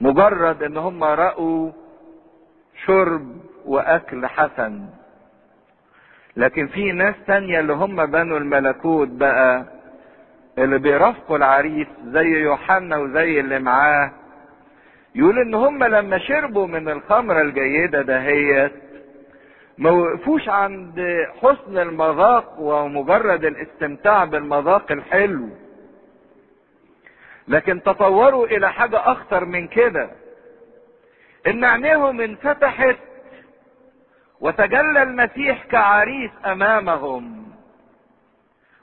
مجرد إن هم رأوا شرب وأكل حسن. لكن في ناس تانية اللي هم بنوا الملكوت بقى اللي بيرافقوا العريس زي يوحنا وزي اللي معاه يقول إن هم لما شربوا من الخمرة الجيدة دهيت ما وقفوش عند حسن المذاق ومجرد الاستمتاع بالمذاق الحلو. لكن تطوروا إلى حاجة أخطر من كده. إن عينيهم انفتحت وتجلى المسيح كعريس أمامهم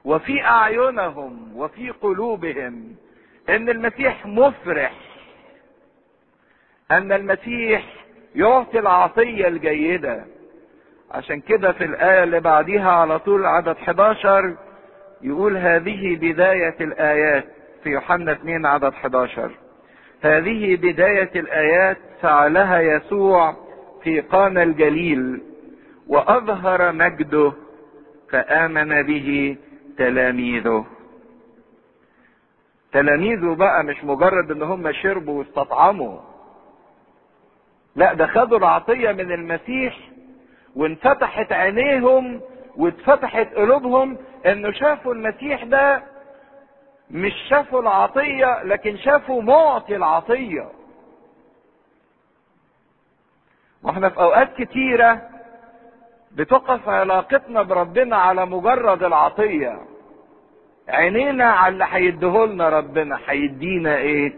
وفي أعينهم وفي قلوبهم إن المسيح مفرح إن المسيح يعطي العطية الجيدة. عشان كده في الآية اللي بعديها على طول عدد 11 يقول هذه بداية الآيات. في يوحنا 2 عدد 11 هذه بداية الآيات فعلها يسوع في قانا الجليل وأظهر مجده فآمن به تلاميذه. تلاميذه بقى مش مجرد إن هم شربوا واستطعموا. لا ده خدوا العطية من المسيح وانفتحت عينيهم واتفتحت قلوبهم إنه شافوا المسيح ده مش شافوا العطية لكن شافوا معطي العطية. وإحنا في أوقات كتيرة بتقف علاقتنا بربنا على مجرد العطية. عينينا على اللي هيديهولنا ربنا هيدينا إيه؟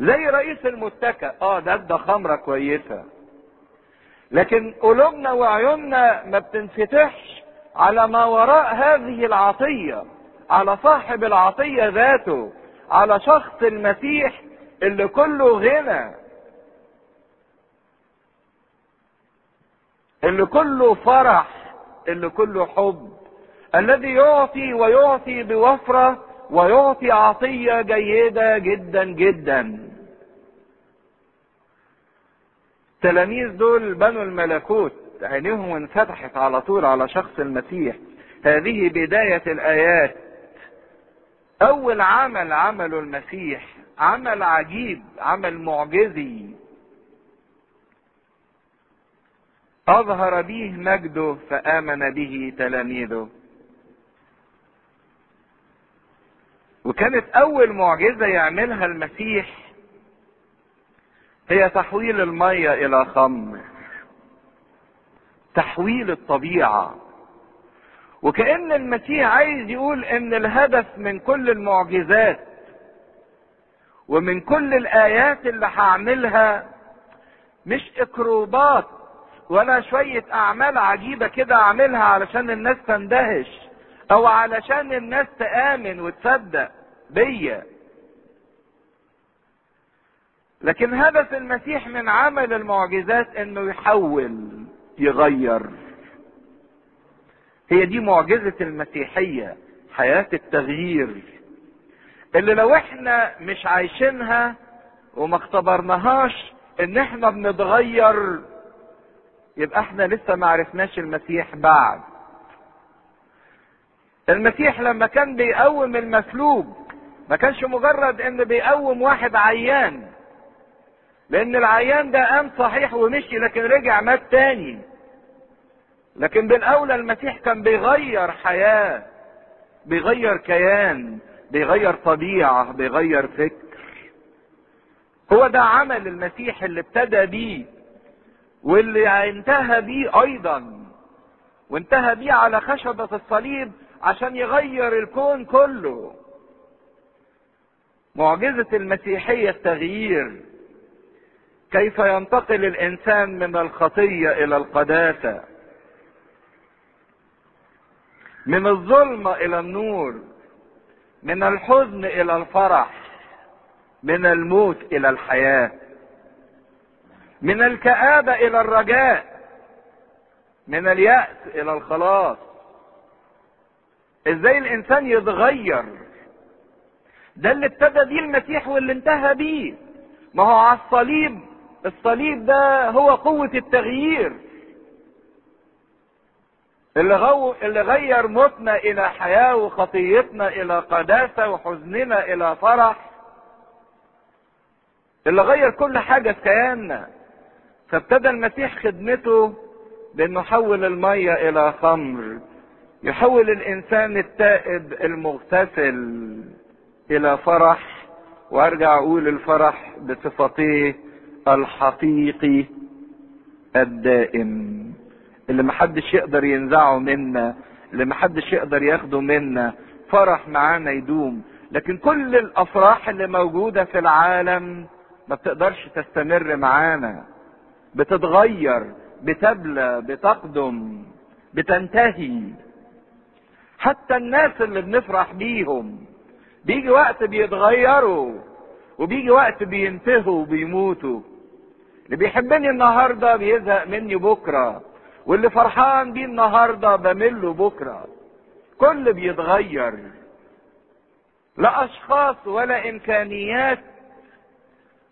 زي رئيس المتكأ آه ده ادى خمرة كويسة. لكن قلوبنا وعيوننا ما بتنفتحش على ما وراء هذه العطية. على صاحب العطية ذاته على شخص المسيح اللي كله غنى. اللي كله فرح اللي كله حب. الذي يعطي ويعطي بوفرة ويعطي عطية جيدة جدا جدا. التلاميذ دول بنوا الملكوت عينيهم انفتحت على طول على شخص المسيح. هذه بداية الآيات. أول عمل عمله المسيح عمل عجيب عمل معجزي. أظهر به مجده فآمن به تلاميذه. وكانت أول معجزة يعملها المسيح هي تحويل المية إلى خمر تحويل الطبيعة. وكأن المسيح عايز يقول إن الهدف من كل المعجزات ومن كل الآيات اللي هعملها مش إكروبات ولا شوية أعمال عجيبة كده أعملها علشان الناس تندهش أو علشان الناس تآمن وتصدق بيا. لكن هدف المسيح من عمل المعجزات إنه يحول يغير. هي دي معجزة المسيحية حياة التغيير. اللي لو إحنا مش عايشينها وما اختبرناهاش ان إحنا بنتغير يبقى إحنا لسه ما عرفناش المسيح بعد. المسيح لما كان بيقوم المسلوب ما كانش مجرد ان بيقوم واحد عيان لأن العيان ده قام صحيح ومشي لكن رجع مات تاني. لكن بالاولى المسيح كان بيغير حياة بيغير كيان بيغير طبيعة بيغير فكر. هو ده عمل المسيح اللي ابتدى بيه واللي انتهى بيه أيضا وانتهى بيه على خشبة الصليب عشان يغير الكون كله. معجزة المسيحية التغيير كيف ينتقل الإنسان من الخطية إلى القداسة؟ من الظلمة إلى النور من الحزن إلى الفرح من الموت إلى الحياة من الكآبة إلى الرجاء من اليأس إلى الخلاص. إزاي الإنسان يتغير؟ ده اللي ابتدى بيه المسيح واللي انتهى بيه. ما هو على الصليب الصليب ده هو قوة التغيير. اللي, غو... اللي غير موتنا إلى حياة وخطيتنا إلى قداسة وحزننا إلى فرح. اللي غير كل حاجة في كياننا. فابتدى المسيح خدمته بإنه يحول المية إلى خمر. يحول الإنسان التائب المغتسل إلى فرح. وأرجع أقول الفرح بصفتيه الحقيقي الدائم. اللي محدش يقدر ينزعه منا اللي محدش يقدر ياخده منا. فرح معانا يدوم. لكن كل الأفراح اللي موجودة في العالم ما بتقدرش تستمر معانا. بتتغير بتبلى بتقدم بتنتهي. حتى الناس اللي بنفرح بيهم بيجي وقت بيتغيروا وبيجي وقت بينتهوا وبيموتوا. اللي بيحبني النهارده بيزهق مني بكرة. واللي فرحان بيه النهارده بمله بكرة. كل بيتغير. لا أشخاص ولا إمكانيات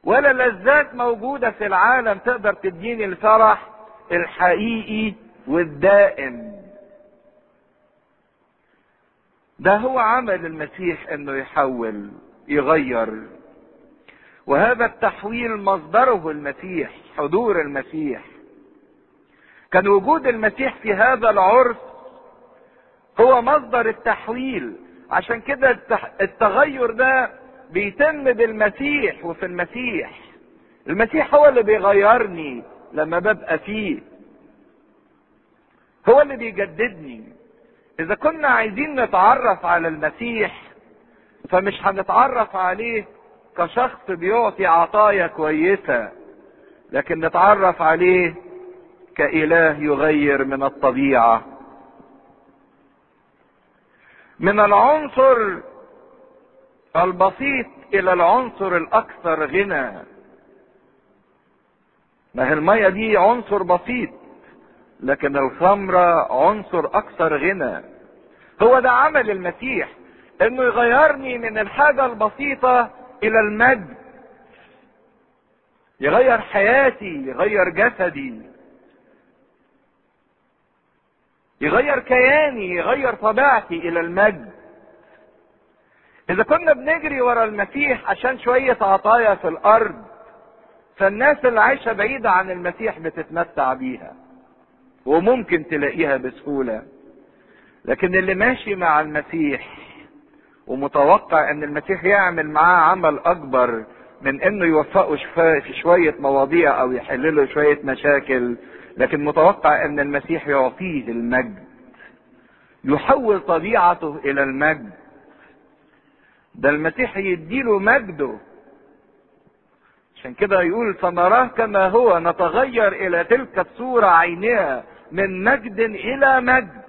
ولا لذات موجودة في العالم تقدر تديني الفرح الحقيقي والدائم. ده هو عمل المسيح إنه يحول يغير. وهذا التحويل مصدره المسيح حضور المسيح. كان وجود المسيح في هذا العرس هو مصدر التحويل. عشان كده التغير ده بيتم بالمسيح وفي المسيح. المسيح هو اللي بيغيرني لما ببقى فيه. هو اللي بيجددني. إذا كنا عايزين نتعرف على المسيح فمش هنتعرف عليه كشخص بيعطي عطايا كويسة لكن نتعرف عليه كإله يغير من الطبيعة. من العنصر البسيط إلى العنصر الأكثر غنى. ما هي المية دي عنصر بسيط لكن الخمرة عنصر أكثر غنى. هو ده عمل المسيح إنه يغيرني من الحاجة البسيطة إلى المجد. يغير حياتي يغير جسدي. يغير كياني يغير طبيعتي إلى المجد. إذا كنا بنجري ورا المسيح عشان شوية عطايا في الأرض فالناس اللي عايشة بعيدة عن المسيح بتتمتع بيها وممكن تلاقيها بسهولة. لكن اللي ماشي مع المسيح ومتوقع إن المسيح يعمل معاه عمل أكبر من إنه يوفقه في شوية مواضيع أو يحل له شوية مشاكل لكن متوقع أن المسيح يعطيه المجد. يحول طبيعته إلى المجد. ده المسيح يديله مجده. عشان كده يقول فنراه كما هو نتغير إلى تلك الصورة عينها من مجد إلى مجد.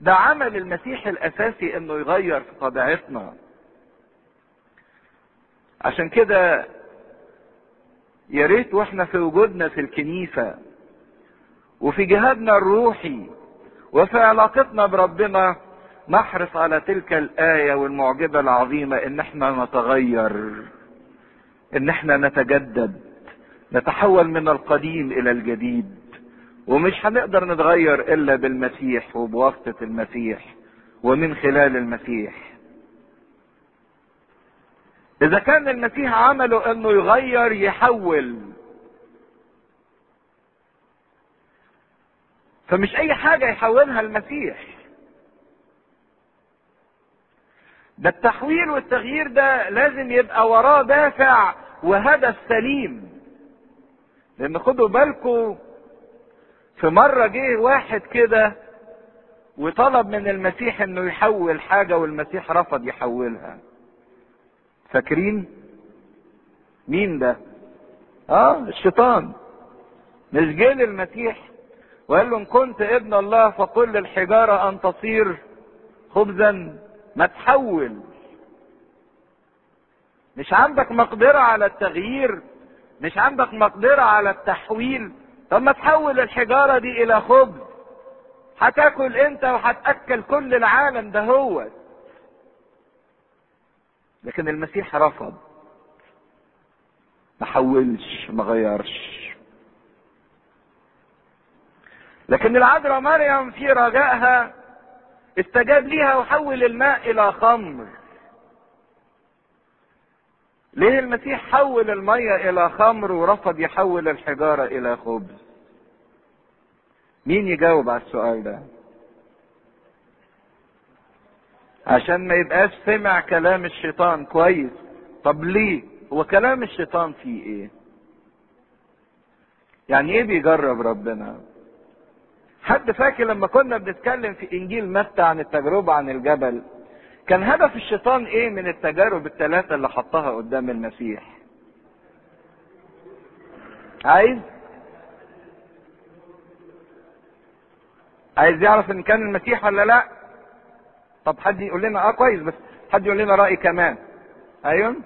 ده عمل المسيح الأساسي إنه يغير في طبيعتنا. عشان كده يا ريت وإحنا في وجودنا في الكنيسة وفي جهادنا الروحي وفي علاقتنا بربنا نحرص على تلك الآية والمعجبة العظيمة إن إحنا نتغير إن إحنا نتجدد نتحول من القديم إلى الجديد ومش هنقدر نتغير إلا بالمسيح وبواسطة المسيح ومن خلال المسيح. إذا كان المسيح عمله إنه يغير يحول. فمش أي حاجة يحولها المسيح. ده التحويل والتغيير ده لازم يبقى وراه دافع وهدف سليم. لأن خدوا بالكم في مرة جه واحد كده وطلب من المسيح إنه يحول حاجة والمسيح رفض يحولها. فاكرين؟ مين ده؟ آه الشيطان. مش جه للمسيح. وقال له إن كنت ابن الله فقل للحجارة أن تصير خبزا. ما تحول. مش عندك مقدرة على التغيير. مش عندك مقدرة على التحويل. طب ما تحول الحجارة دي إلى خبز. هتاكل أنت وهتأكل كل العالم ده هو لكن المسيح رفض. ما حولش ما غيرش. لكن العذراء مريم في رجائها استجاب ليها وحول الماء إلى خمر. ليه المسيح حول المية إلى خمر ورفض يحول الحجارة إلى خبز؟ مين يجاوب على السؤال ده؟ عشان ما يبقاش سمع كلام الشيطان كويس. طب ليه؟ هو كلام الشيطان فيه إيه؟ يعني إيه بيجرب ربنا؟ حد فاكر لما كنا بنتكلم في إنجيل متى عن التجربة عن الجبل؟ كان هدف الشيطان إيه من التجارب الثلاثة اللي حطها قدام المسيح؟ عايز؟ عايز يعرف إن كان المسيح ولا لأ؟ طب حد يقول لنا آه كويس بس حد يقول لنا رأي كمان. أيوه.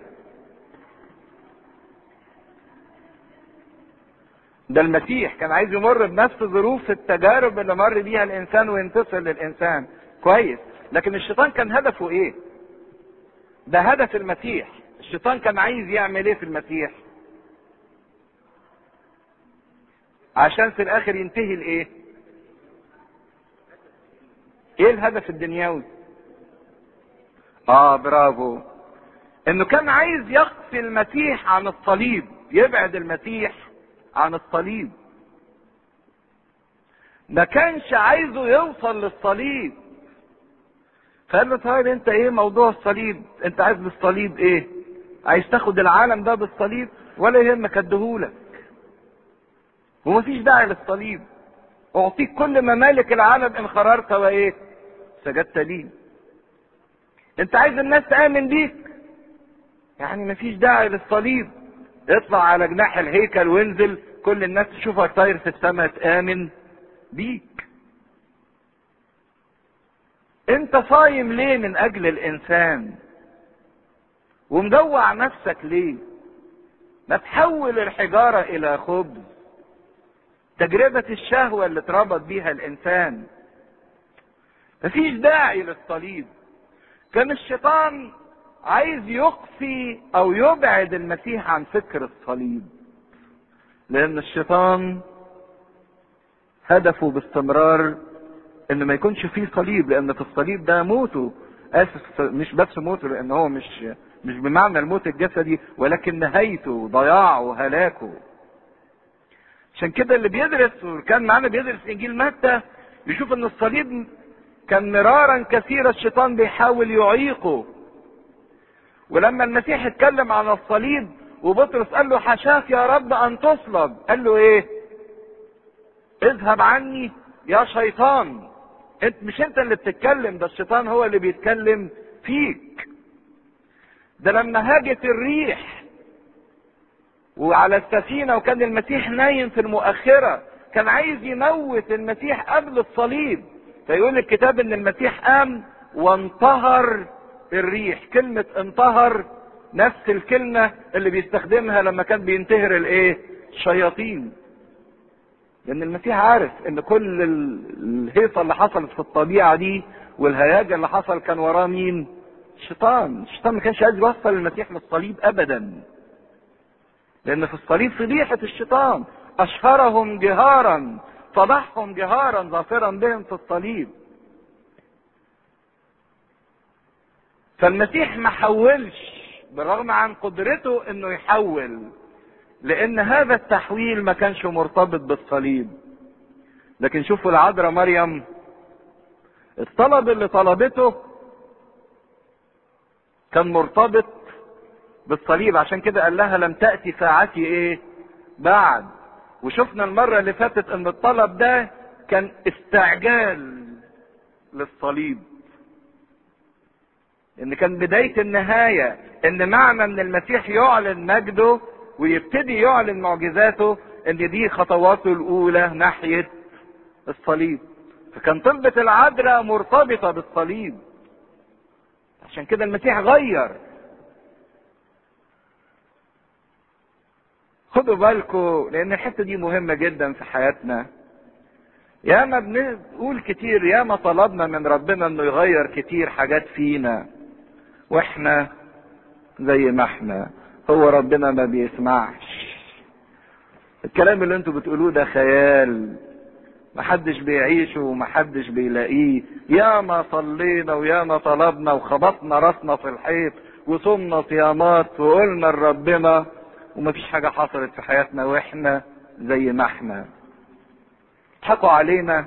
ده المسيح كان عايز يمر بنفس ظروف التجارب اللي مر بيها الإنسان وينتصر للإنسان. كويس. لكن الشيطان كان هدفه إيه؟ ده هدف المسيح. الشيطان كان عايز يعمل إيه في المسيح؟ عشان في الآخر ينتهي الايه إيه الهدف الدنيوي؟ آه برافو. إنه كان عايز يخفي المسيح عن الصليب يبعد المسيح عن الصليب. ما كانش عايزه يوصل للصليب. فقال له طيب أنت إيه موضوع الصليب؟ أنت عايز بالصليب إيه؟ عايز تاخد العالم ده بالصليب؟ ولا يهمك اديهولك ومفيش داعي للصليب. أعطيك كل ممالك العالم إن خررت وإيه؟ سجدت لي. انت عايز الناس تآمن بيك. يعني مفيش داعي للصليب. اطلع على جناح الهيكل وانزل كل الناس تشوفك طاير في السماء تآمن بيك. انت صايم ليه من أجل الإنسان؟ ومجوع نفسك ليه؟ ما تحول الحجارة إلى خبز. تجربة الشهوة اللي اتربط بيها الإنسان. مفيش داعي للصليب. كان الشيطان عايز يخفي أو يبعد المسيح عن فكر الصليب. لأن الشيطان هدفه باستمرار إن ما يكونش فيه صليب لأن في الصليب ده موته آسف مش بس موته لأن هو مش مش بمعنى الموت الجسدي ولكن نهايته ضياعه وهلاكه عشان كده اللي بيدرس وكان معانا بيدرس إنجيل متى يشوف إن الصليب كان مرارا كثيرا الشيطان بيحاول يعيقه. ولما المسيح اتكلم عن الصليب وبطرس قال له حشاك يا رب أن تصلب. قال له إيه؟ اذهب عني يا شيطان. أنت مش أنت اللي بتتكلم ده الشيطان هو اللي بيتكلم فيك. ده لما هاجت الريح وعلى السفينة وكان المسيح نايم في المؤخرة كان عايز يموت المسيح قبل الصليب. فيقول الكتاب إن المسيح قام وانتهر الريح. كلمة انتهر نفس الكلمة اللي بيستخدمها لما كان بينتهر الإيه؟ الشياطين. لأن المسيح عارف إن كل الهيصة اللي حصلت في الطبيعة دي والهياج اللي حصل كان وراه مين؟ الشيطان الشيطان ما كانش عايز يوصل المسيح للصليب ابدا. لأن في الصليب فضيحة الشيطان. أشهرهم جهارا. فضحهم جهارا ظافرا بهم في الصليب. فالمسيح ما حولش بالرغم عن قدرته إنه يحول لأن هذا التحويل ما كانش مرتبط بالصليب. لكن شوفوا العذراء مريم الطلب اللي طلبته كان مرتبط بالصليب. عشان كده قال لها لم تأتي ساعتي إيه؟ بعد. وشفنا المرة اللي فاتت إن الطلب ده كان استعجال للصليب. إن كان بداية النهاية إن معنى إن المسيح يعلن مجده ويبتدي يعلن معجزاته إن دي خطواته الأولى ناحية الصليب. فكان طلبة العذراء مرتبطة بالصليب. عشان كده المسيح غير. خدوا بالكم لأن الحتة دي مهمة جدا في حياتنا. ياما بنقول كتير ياما طلبنا من ربنا إنه يغير كتير حاجات فينا. وإحنا زي ما إحنا. هو ربنا ما بيسمعش. الكلام اللي أنتوا بتقولوه ده خيال. محدش بيعيشه ومحدش بيلاقيه. ياما صلينا وياما طلبنا وخبطنا راسنا في الحيط وصمنا صيامات وقلنا لربنا ومفيش حاجة حصلت في حياتنا وإحنا زي ما إحنا. ضحكوا علينا.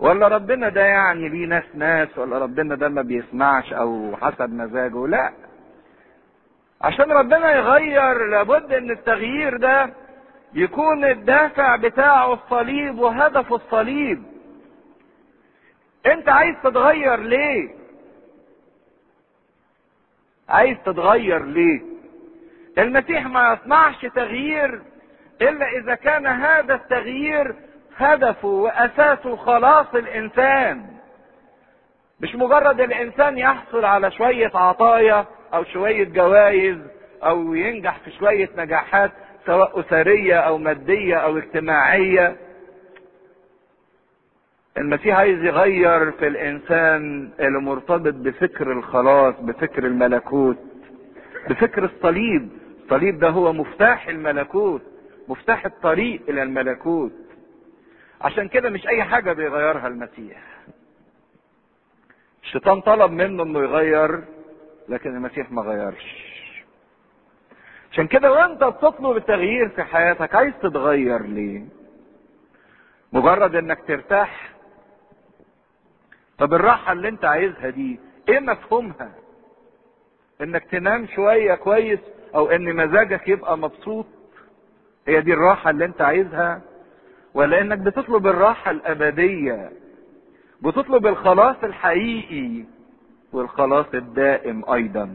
ولا ربنا ده يعني ليه ناس ناس ولا ربنا ده ما بيسمعش أو حسب مزاجه. لا. عشان ربنا يغير لابد إن التغيير ده يكون الدافع بتاعه الصليب وهدفه الصليب. أنت عايز تتغير ليه؟ عايز تتغير ليه؟ المسيح ما يصنعش تغيير إلا إذا كان هذا التغيير هدفه وأساسه خلاص الإنسان. مش مجرد الإنسان يحصل على شوية عطايا أو شوية جوائز أو ينجح في شوية نجاحات سواء أسرية أو مادية أو اجتماعية. المسيح عايز يغير في الإنسان اللي مرتبط بفكر الخلاص بفكر الملكوت بفكر الصليب. الصليب ده هو مفتاح الملكوت مفتاح الطريق إلى الملكوت. عشان كده مش أي حاجة بيغيرها المسيح. الشيطان طلب منه إنه يغير لكن المسيح ما غيرش. عشان كده وأنت بتطلب التغيير في حياتك عايز تتغير ليه؟ مجرد إنك ترتاح. طب الراحة اللي أنت عايزها دي إيه مفهومها؟ إنك تنام شوية كويس أو إن مزاجك يبقى مبسوط هي دي الراحة اللي أنت عايزها. ولا إنك بتطلب الراحة الأبدية بتطلب الخلاص الحقيقي والخلاص الدائم أيضا.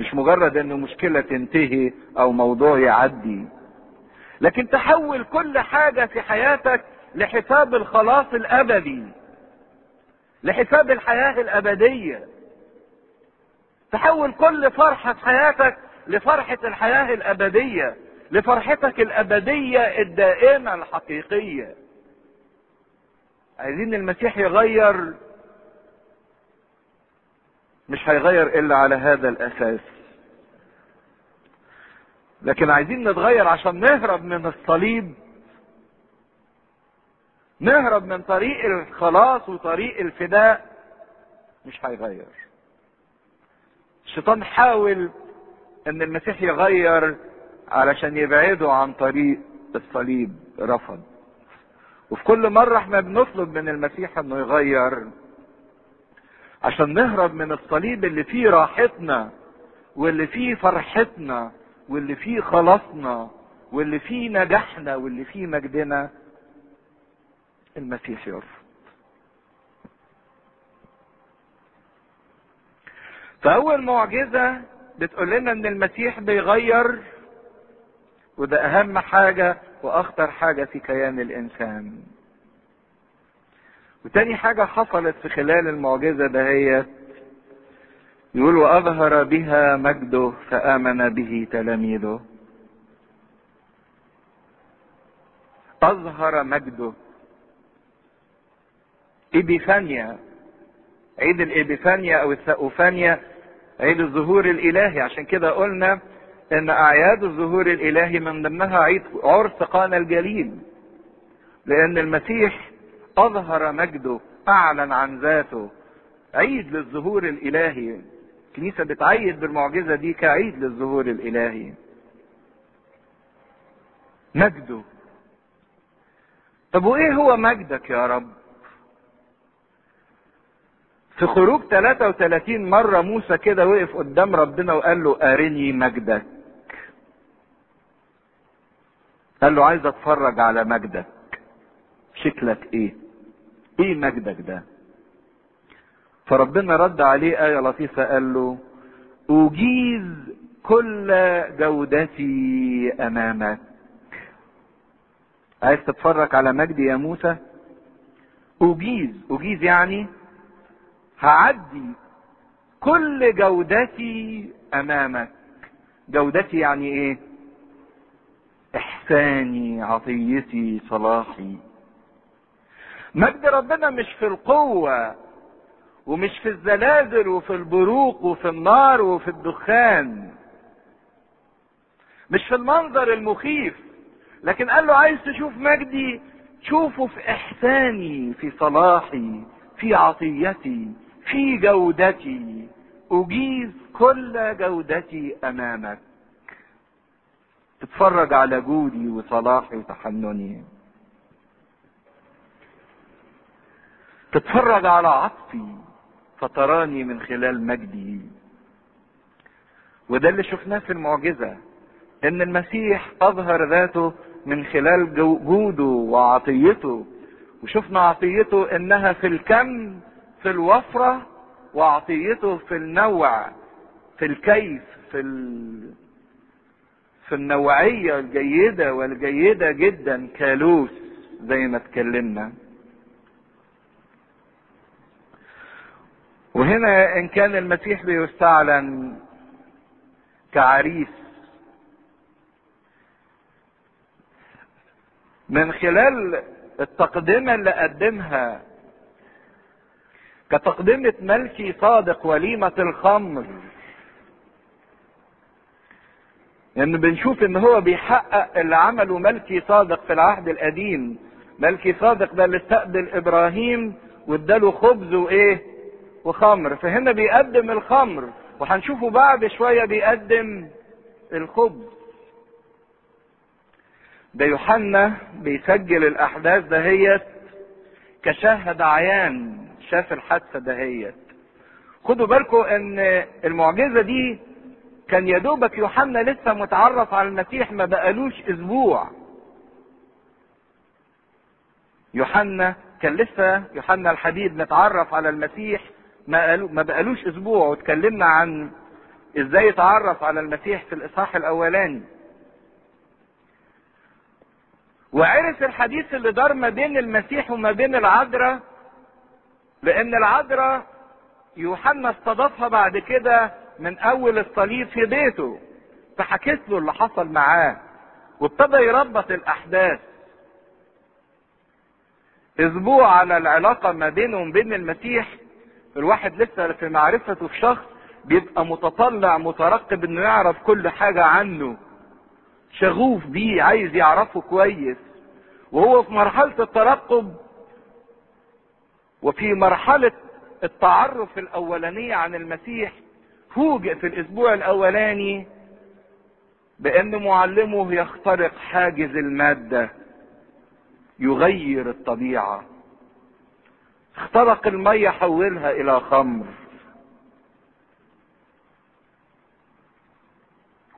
مش مجرد إن مشكلة تنتهي أو موضوع يعدي. لكن تحول كل حاجة في حياتك لحساب الخلاص الأبدي لحساب الحياة الأبدية. تحول كل فرحة في حياتك لفرحة الحياة الأبدية لفرحتك الأبدية الدائمة الحقيقية. عايزين المسيح يغير؟ مش هيغير إلا على هذا الأساس. لكن عايزين نتغير عشان نهرب من الصليب نهرب من طريق الخلاص وطريق الفداء مش هيغير. الشيطان حاول إن المسيح يغير علشان يبعده عن طريق الصليب رفض. وفي كل مرة إحنا بنطلب من المسيح إنه يغير عشان نهرب من الصليب اللي فيه راحتنا واللي فيه فرحتنا واللي فيه خلاصنا واللي فيه نجاحنا واللي فيه مجدنا. المسيح يرفض. فأول معجزة بتقول لنا إن المسيح بيغير وده أهم حاجة وأخطر حاجة في كيان الإنسان. وتاني حاجة حصلت في خلال المعجزة دهيت يقول وأظهر بها مجده فآمن به تلاميذه. أظهر مجده. إبيفانيا عيد الإبيفانيا أو الثأوفانيا عيد الظهور الإلهي. عشان كده قلنا إن أعياد الظهور الإلهي من ضمنها عيد عرس قانا الجليل. لأن المسيح أظهر مجده أعلن عن ذاته. عيد للظهور الإلهي. الكنيسة بتعيد بالمعجزة دي كعيد للظهور الإلهي. مجده. طب وإيه هو مجدك يا رب؟ في خروج 33 مرة موسى كده وقف قدام ربنا وقال له أرني مجدك. قال له عايز أتفرج على مجدك. شكلك إيه؟ إيه مجدك ده؟ فربنا رد عليه آية لطيفة قال له أجيز كل جودتي أمامك. عايز تتفرج على مجدي يا موسى؟ أجيز. أجيز يعني هعدي كل جودتي أمامك. جودتي يعني إيه؟ إحساني عطيتي صلاحي. مجد ربنا مش في القوة ومش في الزلازل وفي البروق وفي النار وفي الدخان. مش في المنظر المخيف. لكن قال له عايز تشوف مجدي تشوفه في إحساني في صلاحي في عطيتي. في جودتي أجيز كل جودتي أمامك. تتفرج على جودي وصلاحي وتحنني. تتفرج على عطفي فتراني من خلال مجدي. وده اللي شفناه في المعجزة إن المسيح أظهر ذاته من خلال جوده وعطيته. وشفنا عطيته إنها في الكم في الوفرة وعطيته في النوع في الكيف في ال... في النوعية الجيدة والجيدة جدا كالوس زي ما اتكلمنا. وهنا إن كان المسيح بيستعلن كعريس. من خلال التقدمة اللي قدمها كتقدمة ملكي صادق وليمة الخمر. لأن يعني بنشوف إن هو بيحقق اللي عمله ملكي صادق في العهد القديم. ملكي صادق ده اللي استقبل إبراهيم واداله خبز وإيه؟ وخمر. فهنا بيقدم الخمر. وهنشوفه بعد شوية بيقدم الخبز. ده يوحنا بيسجل الأحداث دهيت كشاهد عيان. شاف الحادثة دهيت خدوا بالكم إن المعجزة دي كان يا دوبك يوحنا لسه متعرف على المسيح ما بقالوش أسبوع. يوحنا كان لسه يوحنا الحبيب متعرف على المسيح ما ما بقالوش أسبوع. واتكلمنا عن إزاي يتعرف على المسيح في الإصحاح الأولاني. وعرف الحديث اللي دار ما بين المسيح وما بين العذراء لأن العذراء يوحنا استضافها بعد كده من أول الصليب في بيته. فحكيت له اللي حصل معاه وابتدى يربط الأحداث. أسبوع على العلاقة ما بينه وبين المسيح الواحد لسه في معرفته في شخص بيبقى متطلع مترقب إنه يعرف كل حاجة عنه. شغوف بيه عايز يعرفه كويس. وهو في مرحلة الترقب وفي مرحلة التعرف الأولانية عن المسيح فوجئ في الأسبوع الأولاني بأن معلمه يخترق حاجز المادة يغير الطبيعة. اخترق المية حولها إلى خمر.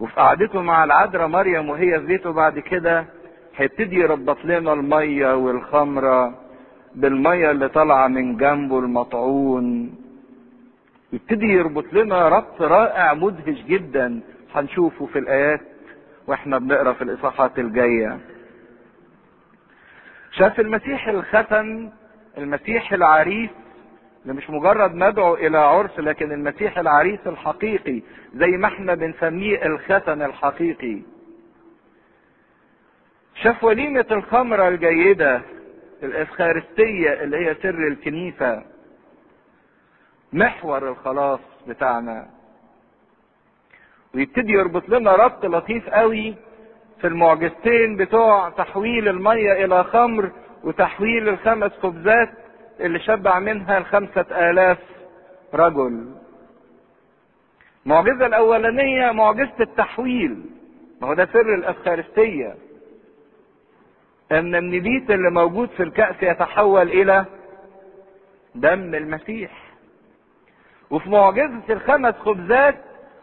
وفي قعدته مع العذراء مريم وهي في بيته بعد كده هيبتدي يربط لنا المية والخمرة. بالمية اللي طالعة من جنبه المطعون. يبتدي يربط لنا ربط رائع مدهش جدا. هنشوفه في الآيات وإحنا بنقرأ في الإصحاحات الجاية. شاف المسيح الختن المسيح العريس اللي مش مجرد ندعو إلى عرس لكن المسيح العريس الحقيقي زي ما إحنا بنسميه الختن الحقيقي. شاف وليمة الخمرة الجيدة. الإفخارستية اللي هي سر الكنيسة محور الخلاص بتاعنا. ويبتدي يربط لنا ربط لطيف قوي في المعجزتين بتوع تحويل المية إلى خمر وتحويل الخمس خبزات اللي شبع منها الخمسة آلاف رجل. المعجزة الأولانية معجزة التحويل ما هو ده سر الأفخارستية. أن النبيت اللي موجود في الكأس يتحول إلى دم المسيح. وفي معجزة الخمس خبزات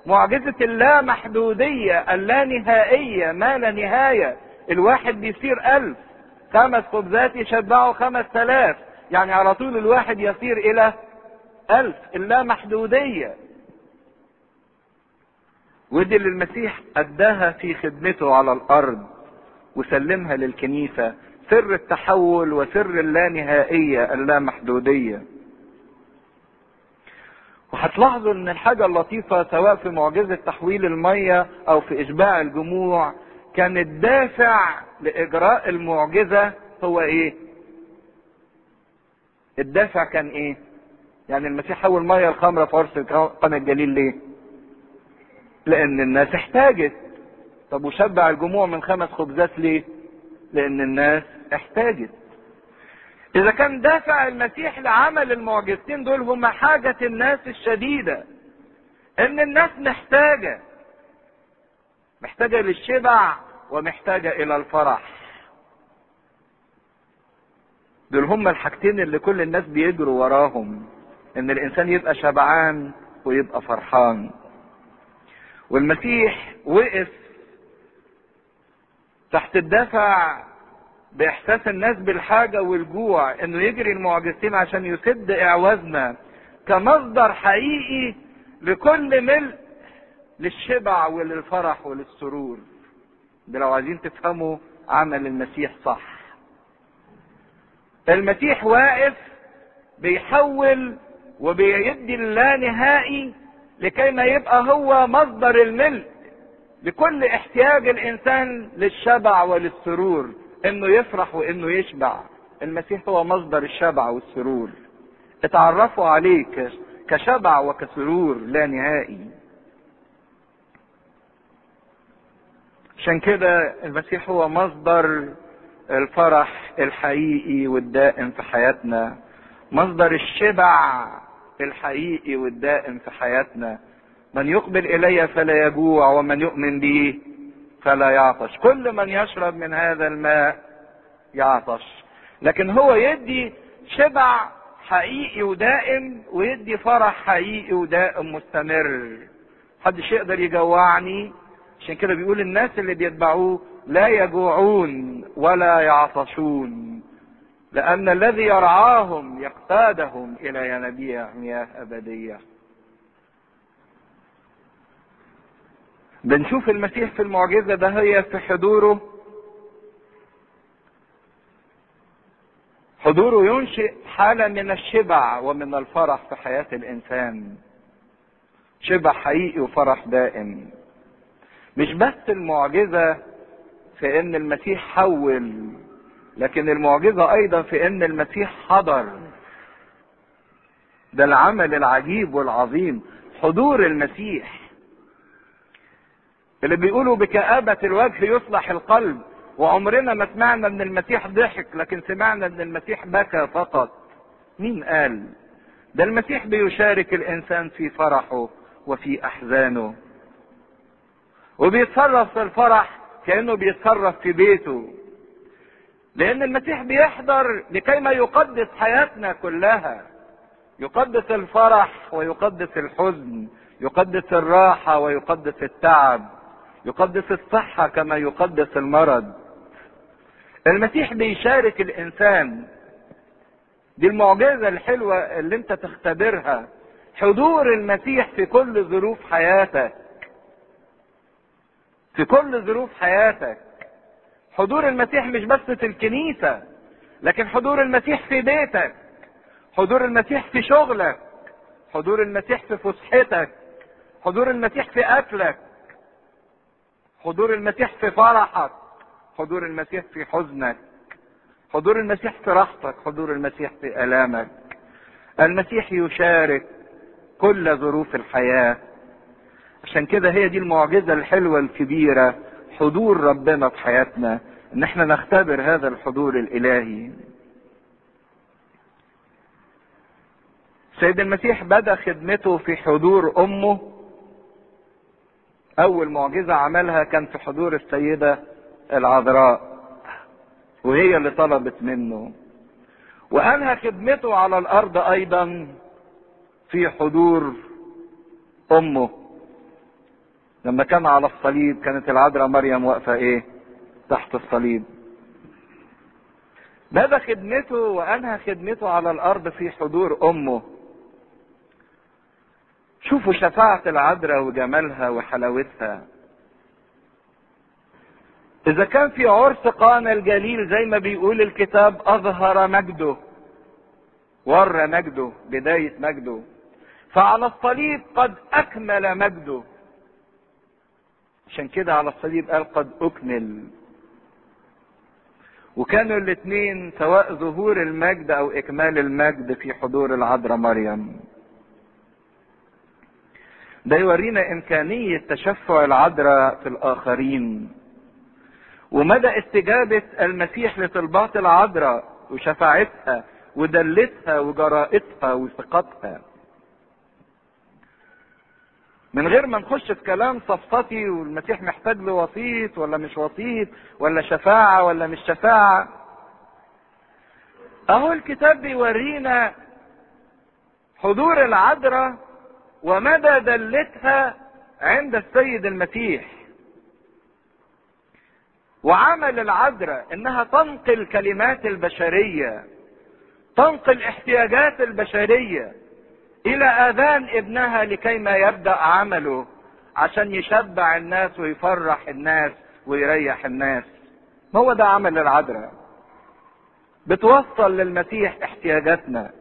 معجزة اللامحدودية اللانهائية ما لا نهاية الواحد بيصير ألف. خمس خبزات يشبعوا خمس تلاف يعني على طول الواحد يصير إلى ألف اللامحدودية. ودي اللي المسيح أداها في خدمته على الأرض. وسلمها للكنيسة. سر التحول وسر اللانهائية اللامحدودية. وهتلاحظوا إن الحاجة اللطيفة سواء في معجزة تحويل المية أو في إشباع الجموع كان الدافع لإجراء المعجزة هو إيه؟ الدافع كان إيه؟ يعني المسيح حول مية الخمرة في عرس قنا الجليل ليه؟ لأن الناس احتاجت طب وشبع الجموع من خمس خبزات ليه؟ لأن الناس احتاجت. إذا كان دافع المسيح لعمل المعجزتين دول هم حاجة الناس الشديدة. إن الناس محتاجة. محتاجة للشبع ومحتاجة إلى الفرح. دول هما الحاجتين اللي كل الناس بيجروا وراهم. إن الإنسان يبقى شبعان ويبقى فرحان. والمسيح وقف تحت الدفع بإحساس الناس بالحاجة والجوع إنه يجري المعجزتين عشان يسد إعوازنا كمصدر حقيقي لكل ملء للشبع وللفرح وللسرور. ده لو عايزين تفهموا عمل المسيح صح. المسيح واقف بيحول وبيدي اللا نهائي لكي ما يبقى هو مصدر الملء. لكل احتياج الإنسان للشبع وللسرور إنه يفرح وإنه يشبع. المسيح هو مصدر الشبع والسرور. اتعرفوا عليه كشبع وكسرور لا نهائي. عشان كده المسيح هو مصدر الفرح الحقيقي والدائم في حياتنا. مصدر الشبع الحقيقي والدائم في حياتنا. من يقبل إلي فلا يجوع ومن يؤمن بي فلا يعطش. كل من يشرب من هذا الماء يعطش. لكن هو يدي شبع حقيقي ودائم ويدي فرح حقيقي ودائم مستمر. محدش يقدر يجوعني. عشان كده بيقول الناس اللي بيتبعوه لا يجوعون ولا يعطشون. لأن الذي يرعاهم يقتادهم إلى ينابيع مياه أبدية. بنشوف المسيح في المعجزة ده هي في حضوره حضوره ينشئ حالة من الشبع ومن الفرح في حياة الإنسان. شبع حقيقي وفرح دائم. مش بس المعجزة في إن المسيح حول لكن المعجزة أيضا في إن المسيح حضر. ده العمل العجيب والعظيم حضور المسيح. اللي بيقولوا بكآبة الوجه يصلح القلب. وعمرنا ما سمعنا ان المسيح ضحك لكن سمعنا ان المسيح بكى فقط. مين قال؟ ده المسيح بيشارك الإنسان في فرحه وفي أحزانه. وبيتصرف في الفرح كأنه بيتصرف في بيته. لأن المسيح بيحضر لكي ما يقدس حياتنا كلها. يقدس الفرح ويقدس الحزن يقدس الراحة ويقدس التعب. يقدس الصحة كما يقدس المرض. المسيح بيشارك الإنسان دي المعجزة الحلوة اللي انت تختبرها. حضور المسيح في كل ظروف حياتك. في كل ظروف حياتك. حضور المسيح مش بس في الكنيسة لكن حضور المسيح في بيتك. حضور المسيح في شغلك. حضور المسيح في فسحتك. حضور المسيح في أكلك. حضور المسيح في فرحك. حضور المسيح في حزنك. حضور المسيح في راحتك. حضور المسيح في آلامك. المسيح يشارك كل ظروف الحياة. عشان كده هي دي المعجزة الحلوة الكبيرة حضور ربنا في حياتنا. إن إحنا نختبر هذا الحضور الإلهي. سيد المسيح بدأ خدمته في حضور أمه. أول معجزة عملها كان في حضور السيدة العذراء وهي اللي طلبت منه. وأنهى خدمته على الأرض أيضا في حضور أمه. لما كان على الصليب كانت العذراء مريم واقفة إيه؟ تحت الصليب. بدا خدمته؟ وأنهى خدمته على الأرض في حضور أمه. شوفوا شفاعة العذراء وجمالها وحلاوتها. إذا كان في عرس قانا الجليل زي ما بيقول الكتاب أظهر مجده ور مجده بداية مجده. فعلى الصليب قد أكمل مجده. عشان كده على الصليب قال قد أكمل. وكانوا الاثنين سواء ظهور المجد أو إكمال المجد في حضور العذراء مريم. ده يورينا إمكانية تشفع العذراء في الآخرين. ومدى استجابة المسيح لطلبات العذراء وشفاعتها ودلتها وجرائتها وثقتها. من غير ما نخش في كلام صفصتي والمسيح محتاج له وسيط ولا مش وسيط ولا شفاعة ولا مش شفاعة. أهو الكتاب بيورينا حضور العذراء ومدى دلتها عند السيد المسيح؟ وعمل العذراء إنها تنقل كلمات البشرية تنقل احتياجات البشرية إلى آذان ابنها لكي ما يبدأ عمله عشان يشبع الناس ويفرح الناس ويريح الناس. هو ده عمل العذراء؟ بتوصل للمسيح احتياجاتنا.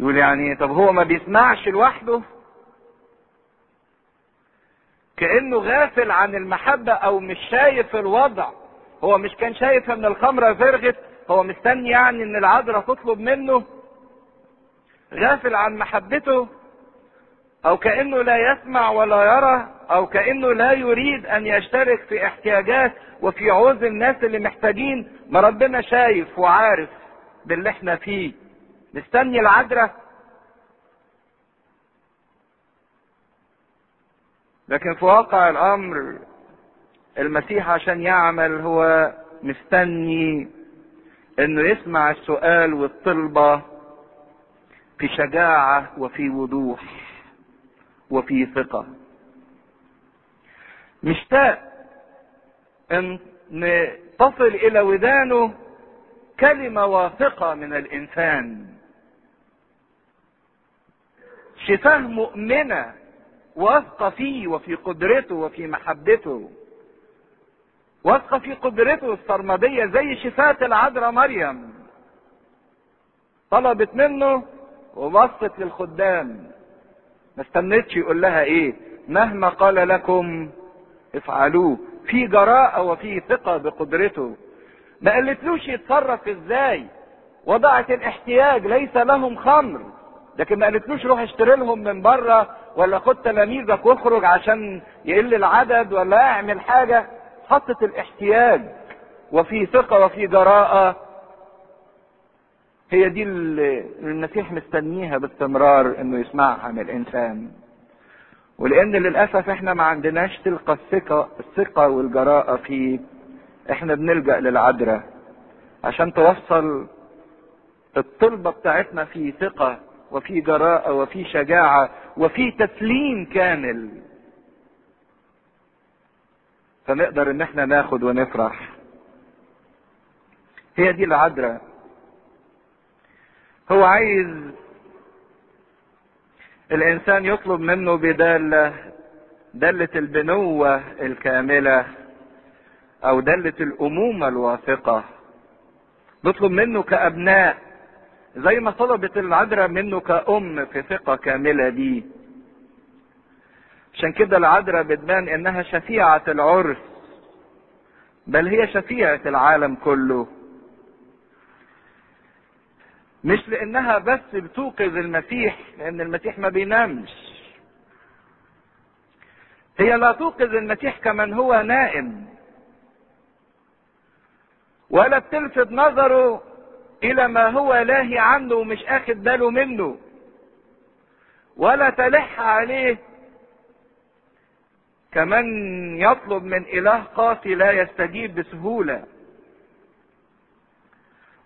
يقول يعني طب هو ما بيسمعش لوحده؟ كأنه غافل عن المحبة أو مش شايف الوضع. هو مش كان شايف ان الخمرة زرغت هو مستني يعني إن العذراء تطلب منه. غافل عن محبته أو كأنه لا يسمع ولا يرى أو كأنه لا يريد أن يشترك في احتياجات وفي عوز الناس اللي محتاجين. ما ربنا شايف وعارف باللي إحنا فيه. مستني العذراء. لكن في واقع الأمر المسيح عشان يعمل هو مستني إنه يسمع السؤال والطلبة في شجاعة وفي وضوح وفي ثقة. مشتاق إن تصل إلى ودانه كلمة واثقة من الإنسان. شفاه مؤمنة واثقة فيه وفي قدرته وفي محبته. واثقة في قدرته السرمدية زي شفاة العذراء مريم. طلبت منه وبصت للخدام. ما استنتش يقول لها إيه؟ مهما قال لكم افعلوه. في جراءة وفي ثقة بقدرته. ما قالتلوش يتصرف إزاي. وضعت الاحتياج ليس لهم خمر. لكن ما قالتلوش روح اشتري لهم من بره ولا خد تلاميذك واخرج عشان يقل العدد ولا اعمل حاجة. حطت الاحتياج وفي ثقة وفي جراءة. هي دي اللي المسيح مستنيها باستمرار إنه يسمعها من الإنسان. ولأن للأسف إحنا ما عندناش تلك الثقة الثقة والجراءة فيه. إحنا بنلجأ للعذراء. عشان توصل الطلبة بتاعتنا في ثقة. وفي جراءة وفي شجاعة وفي تسليم كامل. فنقدر إن إحنا ناخد ونفرح. هي دي العذراء. هو عايز الإنسان يطلب منه بدالة دالة البنوة الكاملة أو دالة الأمومة الواثقة. نطلب منه كأبناء. زي ما طلبت العذراء منه كأم في ثقة كاملة دي. عشان كده العذراء بتبان إنها شفيعة العرس بل هي شفيعة العالم كله. مش لإنها بس بتوقظ المسيح لأن المسيح ما بينامش. هي لا توقظ المسيح كمن هو نائم ولا بتلفت نظره إلى ما هو لاهي عنه ومش آخد باله منه. ولا تلح عليه. كمن يطلب من إله قاسي لا يستجيب بسهولة.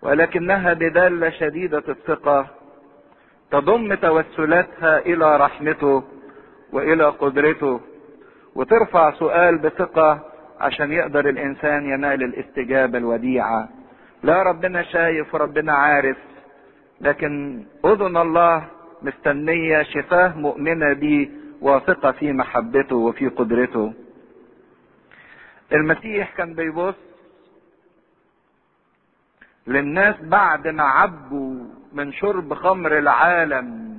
ولكنها بدالة شديدة الثقة. تضم توسلاتها إلى رحمته وإلى قدرته. وترفع سؤال بثقة عشان يقدر الإنسان ينال الاستجابة الوديعة. لا ربنا شايف وربنا عارف لكن أذن الله مستنية شفاه مؤمنة بيه واثقة في محبته وفي قدرته. المسيح كان بيبص للناس بعد ما عبوا من شرب خمر العالم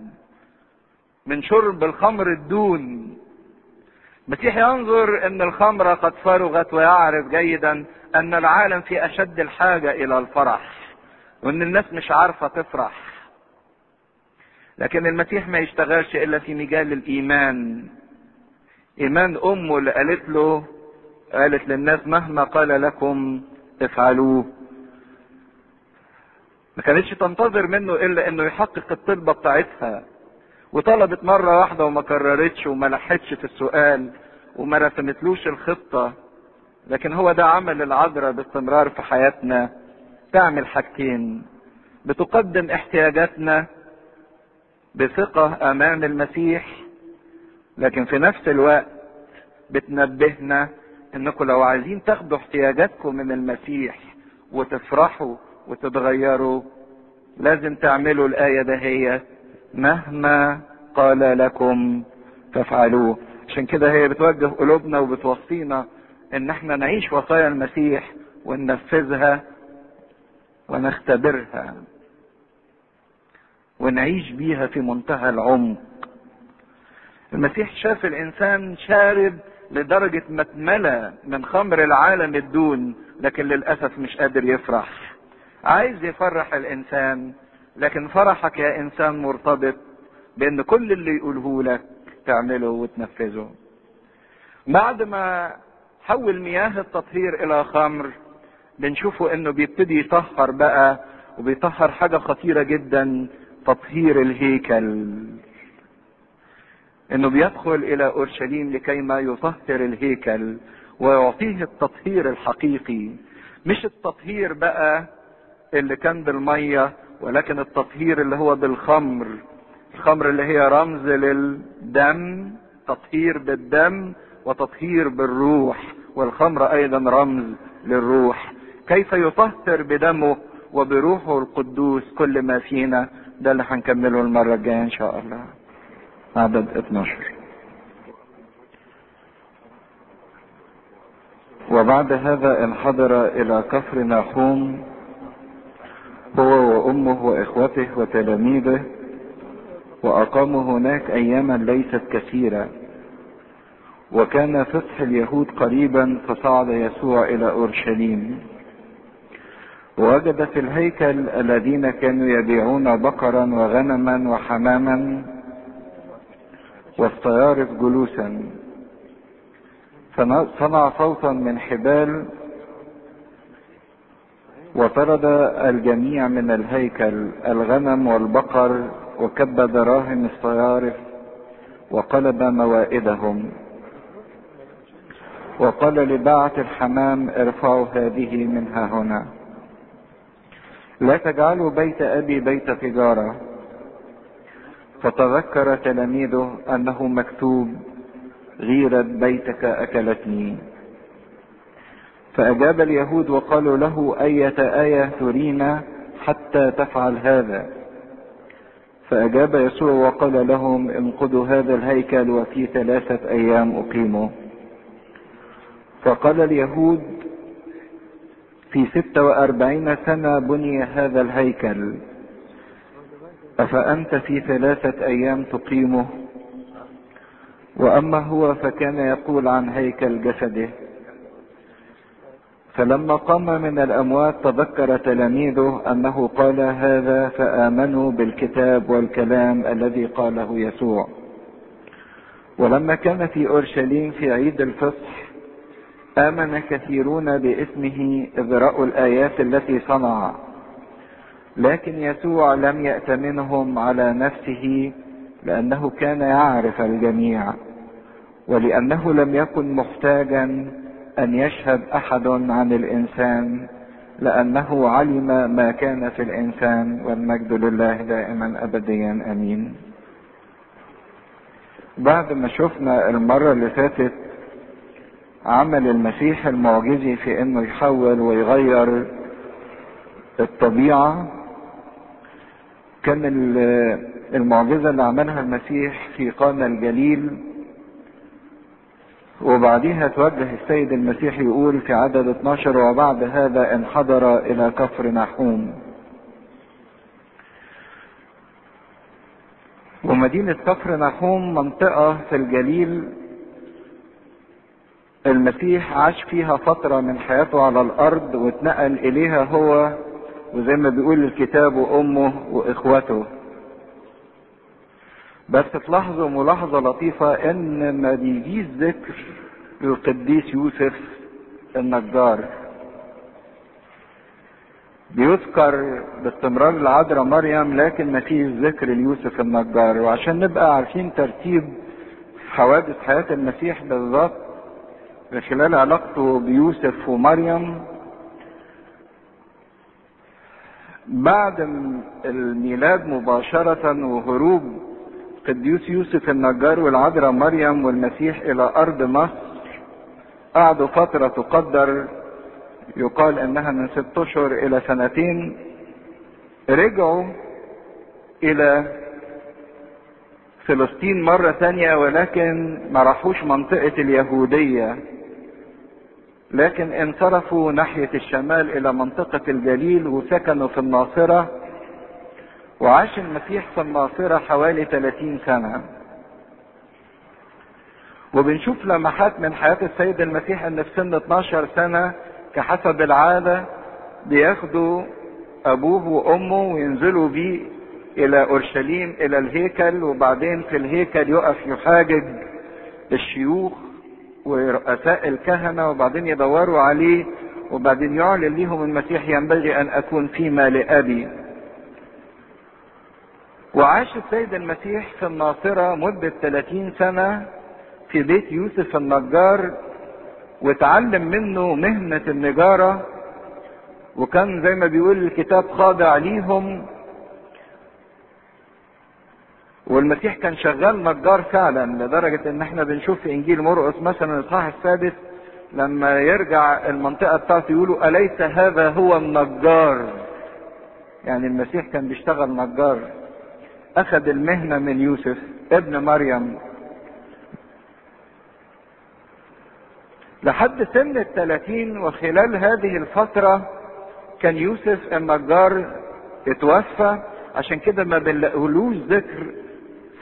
من شرب الخمر الدون. المسيح ينظر إن الخمر قد فرغت ويعرف جيدا أن العالم في أشد الحاجة إلى الفرح وإن الناس مش عارفة تفرح. لكن المسيح ما يشتغلش إلا في مجال الإيمان. إيمان أمه اللي قالت له قالت للناس مهما قال لكم افعلوه. ما كانتش تنتظر منه إلا إنه يحقق الطلبه بتاعتها. وطلبت مرة واحدة وما كررتش وما لحتش في السؤال وما رسمتلوش الخطة. لكن هو ده عمل العذراء باستمرار في حياتنا. تعمل حاجتين. بتقدم احتياجاتنا بثقة أمام المسيح لكن في نفس الوقت بتنبهنا إنكم لو عايزين تاخدوا احتياجاتكم من المسيح وتفرحوا وتتغيروا لازم تعملوا الآية دهية مهما قال لكم فافعلوه. عشان كده هي بتوجه قلوبنا وبتوصينا إن إحنا نعيش وصايا المسيح وننفذها ونختبرها ونعيش بيها في منتهى العمق. المسيح شاف الإنسان شارب لدرجة ما من خمر العالم الدون لكن للأسف مش قادر يفرح. عايز يفرح الإنسان لكن فرحك يا إنسان مرتبط بأن كل اللي يقوله لك تعمله وتنفذه. بعد ما حول مياه التطهير إلى خمر بنشوفه إنه بيبتدي يطهر بقى وبيطهر حاجة خطيرة جدا تطهير الهيكل. إنه بيدخل إلى أورشليم لكي ما يطهر الهيكل ويعطيه التطهير الحقيقي. مش التطهير بقى اللي كان بالمية ولكن التطهير اللي هو بالخمر الخمر اللي هي رمز للدم تطهير بالدم وتطهير بالروح والخمر أيضا رمز للروح. كيف يطهر بدمه وبروحه القدوس؟ كل ما فينا. ده اللي هنكمله المرة الجاية إن شاء الله. عدد 12 وبعد هذا انحدر إلى كفر ناحوم هو وأمه وإخوته وتلاميذه وأقاموا هناك أياما ليست كثيرة. وكان فتح اليهود قريبا فصعد يسوع إلى أورشليم. ووجد في الهيكل الذين كانوا يبيعون بقرا وغنما وحماما والصيارف جلوسا. فصنع صوتا من حبال وطرد الجميع من الهيكل الغنم والبقر وكب دراهم الصيارف وقلب موائدهم. وقال لباعة الحمام ارفعوا هذه منها هنا. لا تجعلوا بيت أبي بيت تجارة. فتذكر تلاميذه أنه مكتوب غيرة بيتك أكلتني. فأجاب اليهود وقالوا له أية آية ترينا حتى تفعل هذا؟ فأجاب يسوع وقال لهم انقضوا هذا الهيكل وفي ثلاثة أيام اقيمه فقال اليهود في ستة وأربعين سنة بني هذا الهيكل. أفأنت في ثلاثة أيام تقيمه؟ وأما هو فكان يقول عن هيكل جسده. فلما قام من الأموات تذكر تلاميذه أنه قال هذا فآمنوا بالكتاب والكلام الذي قاله يسوع. ولما كان في أورشليم في عيد الفصح آمن كثيرون باسمه إذ رأوا الآيات التي صنع. لكن يسوع لم يأتمنهم على نفسه لأنه كان يعرف الجميع ولأنه لم يكن محتاجا أن يشهد أحد عن الإنسان لأنه علم ما كان في الإنسان والمجد لله دائما أبديا أمين. بعد ما شفنا المرة اللي فاتت عمل المسيح المعجزي في إنه يحول ويغير الطبيعة كان المعجزة اللي عملها المسيح في قانا الجليل وبعديها توجه السيد المسيح يقول في عدد 12 وبعد هذا انحدر إلى كفر نحوم. ومدينة كفر نحوم منطقة في الجليل المسيح عاش فيها فترة من حياته على الأرض واتنقل إليها هو وزي ما بيقول الكتاب وأمه وإخوته. بس تلاحظوا ملاحظة لطيفة إن ما بيجيش ذكر للقديس يوسف النجار. بيذكر باستمرار العذراء مريم لكن ما فيش ذكر ليوسف النجار. وعشان نبقى عارفين ترتيب حوادث حياة المسيح بالظبط من خلال علاقته بيوسف ومريم بعد الميلاد مباشرة وهروب قديس يوسف النجار والعذراء مريم والمسيح إلى أرض مصر قعدوا فترة تقدر يقال إنها من ست أشهر إلى سنتين رجعوا إلى فلسطين مرة ثانية ولكن ما راحوش منطقة اليهودية لكن انصرفوا ناحية الشمال إلى منطقة الجليل وسكنوا في الناصرة. وعاش المسيح في الناصرة حوالي 30 سنة. وبنشوف لمحات من حياة السيد المسيح إن في سن 12 سنة كحسب العادة بياخدوا أبوه وأمه وينزلوا بيه إلى أورشليم إلى الهيكل وبعدين في الهيكل يقف يحاجج الشيوخ ورؤساء الكهنة وبعدين يدوروا عليه وبعدين يعلن ليهم المسيح ينبغي أن أكون فيما لابي وعاش السيد المسيح في الناصرة مدة 30 سنة في بيت يوسف النجار واتعلم منه مهنة النجارة وكان زي ما بيقول الكتاب خاضع ليهم. والمسيح كان شغال نجار فعلا لدرجة إن إحنا بنشوف في إنجيل مرقس مثلا الإصحاح السادس لما يرجع المنطقة بتاعته يقولوا أليس هذا هو النجار؟ يعني المسيح كان بيشتغل نجار. أخذ المهنة من يوسف ابن مريم. لحد سن الثلاثين وخلال هذه الفترة كان يوسف النجار اتوفى. عشان كده ما بنلاقولوش ذكر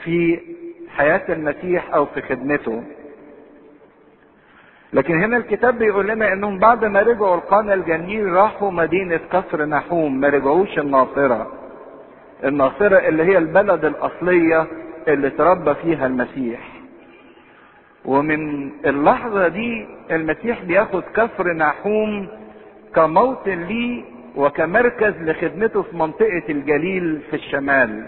في حياة المسيح أو في خدمته. لكن هنا الكتاب بيقول لنا إنهم بعد ما رجعوا القانا الجنيل راحوا مدينة كفر نحوم ما رجعوش الناصرة. الناصرة اللي هي البلد الأصلية اللي تربى فيها المسيح. ومن اللحظة دي المسيح بياخد كفر نحوم كموطن ليه وكمركز لخدمته في منطقة الجليل في الشمال.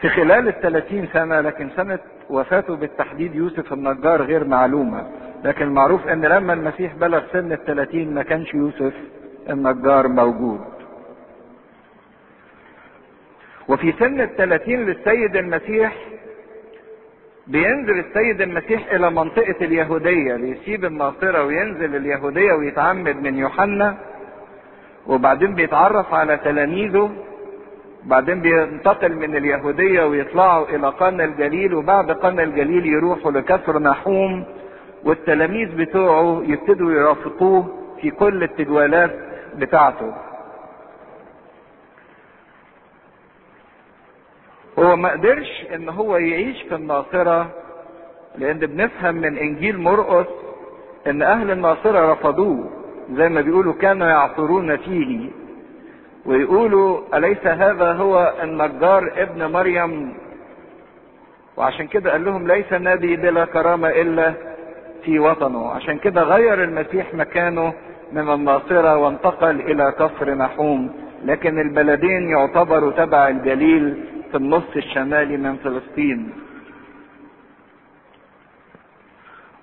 في خلال الثلاثين سنة لكن سنة وفاته بالتحديد يوسف النجار غير معلومة. لكن معروف إن لما المسيح بلغ سن الثلاثين ما كانش يوسف. النجار موجود. وفي سن الثلاثين للسيد المسيح بينزل السيد المسيح إلى منطقة اليهودية بيسيب الناصرة وينزل اليهودية ويتعمد من يوحنا وبعدين بيتعرف على تلاميذه بعدين بينتقل من اليهودية ويطلعوا إلى قنا الجليل وبعد قنا الجليل يروحوا لكفر نحوم والتلاميذ بتوعه يبتدوا يرافقوه في كل التجوالات. بتاعته. هو ما قدرش إن هو يعيش في الناصرة لأن بنفهم من إنجيل مرقس إن أهل الناصرة رفضوه زي ما بيقولوا كانوا يعثرون فيه. ويقولوا أليس هذا هو النجار ابن مريم؟ وعشان كده قال لهم ليس نبي بلا كرامة إلا في وطنه. عشان كده غير المسيح مكانه من الناصرة وانتقل إلى كفر نحوم. لكن البلدين يعتبروا تبع الجليل في النص الشمالي من فلسطين.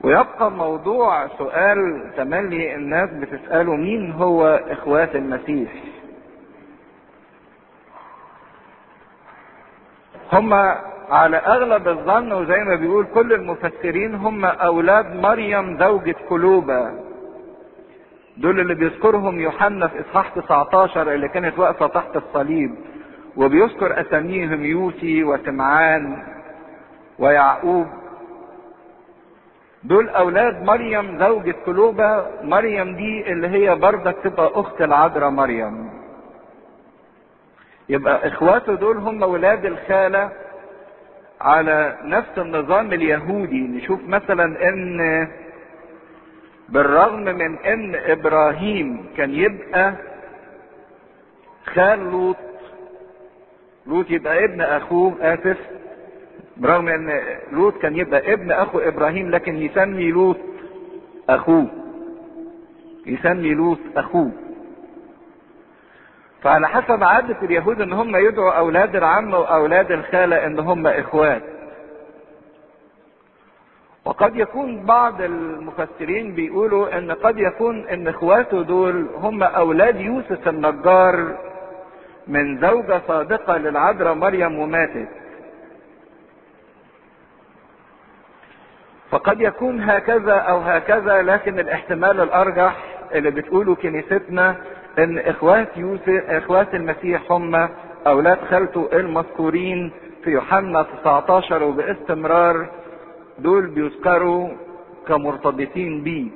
ويبقى موضوع سؤال تملي الناس بتسأله مين هو إخوات المسيح؟ هم على أغلب الظن وزي ما بيقول كل المفسرين هم أولاد مريم زوجة كلوبة دول اللي بيذكرهم يوحنا في إصحاح 19 اللي كانت واقفة تحت الصليب وبيذكر أساميهم يوسي وسمعان ويعقوب. دول أولاد مريم زوجة كلوبة مريم دي اللي هي بردك تبقى أخت العذراء مريم. يبقى إخواته دول هم ولاد الخالة. على نفس النظام اليهودي نشوف مثلا إن بالرغم من إن إبراهيم كان يبقى خال لوط لوط يبقى ابن أخوه آسف. برغم إن لوط كان يبقى ابن أخو إبراهيم لكن يسمي لوط أخوه. يسمي لوط أخوه. فعلى حسب عادة اليهود إن هم يدعوا أولاد العم وأولاد الخالة إن هم اخوات وقد يكون بعض المفسرين بيقولوا إن قد يكون إن إخواته دول هم أولاد يوسف النجار من زوجة صادقة للعذراء مريم وماتت. فقد يكون هكذا أو هكذا لكن الاحتمال الأرجح اللي بتقوله كنيستنا إن إخوات يوسف إخوات المسيح هم أولاد خالته المذكورين في يوحنا 19 وباستمرار دول بيذكروا كمرتبطين بيه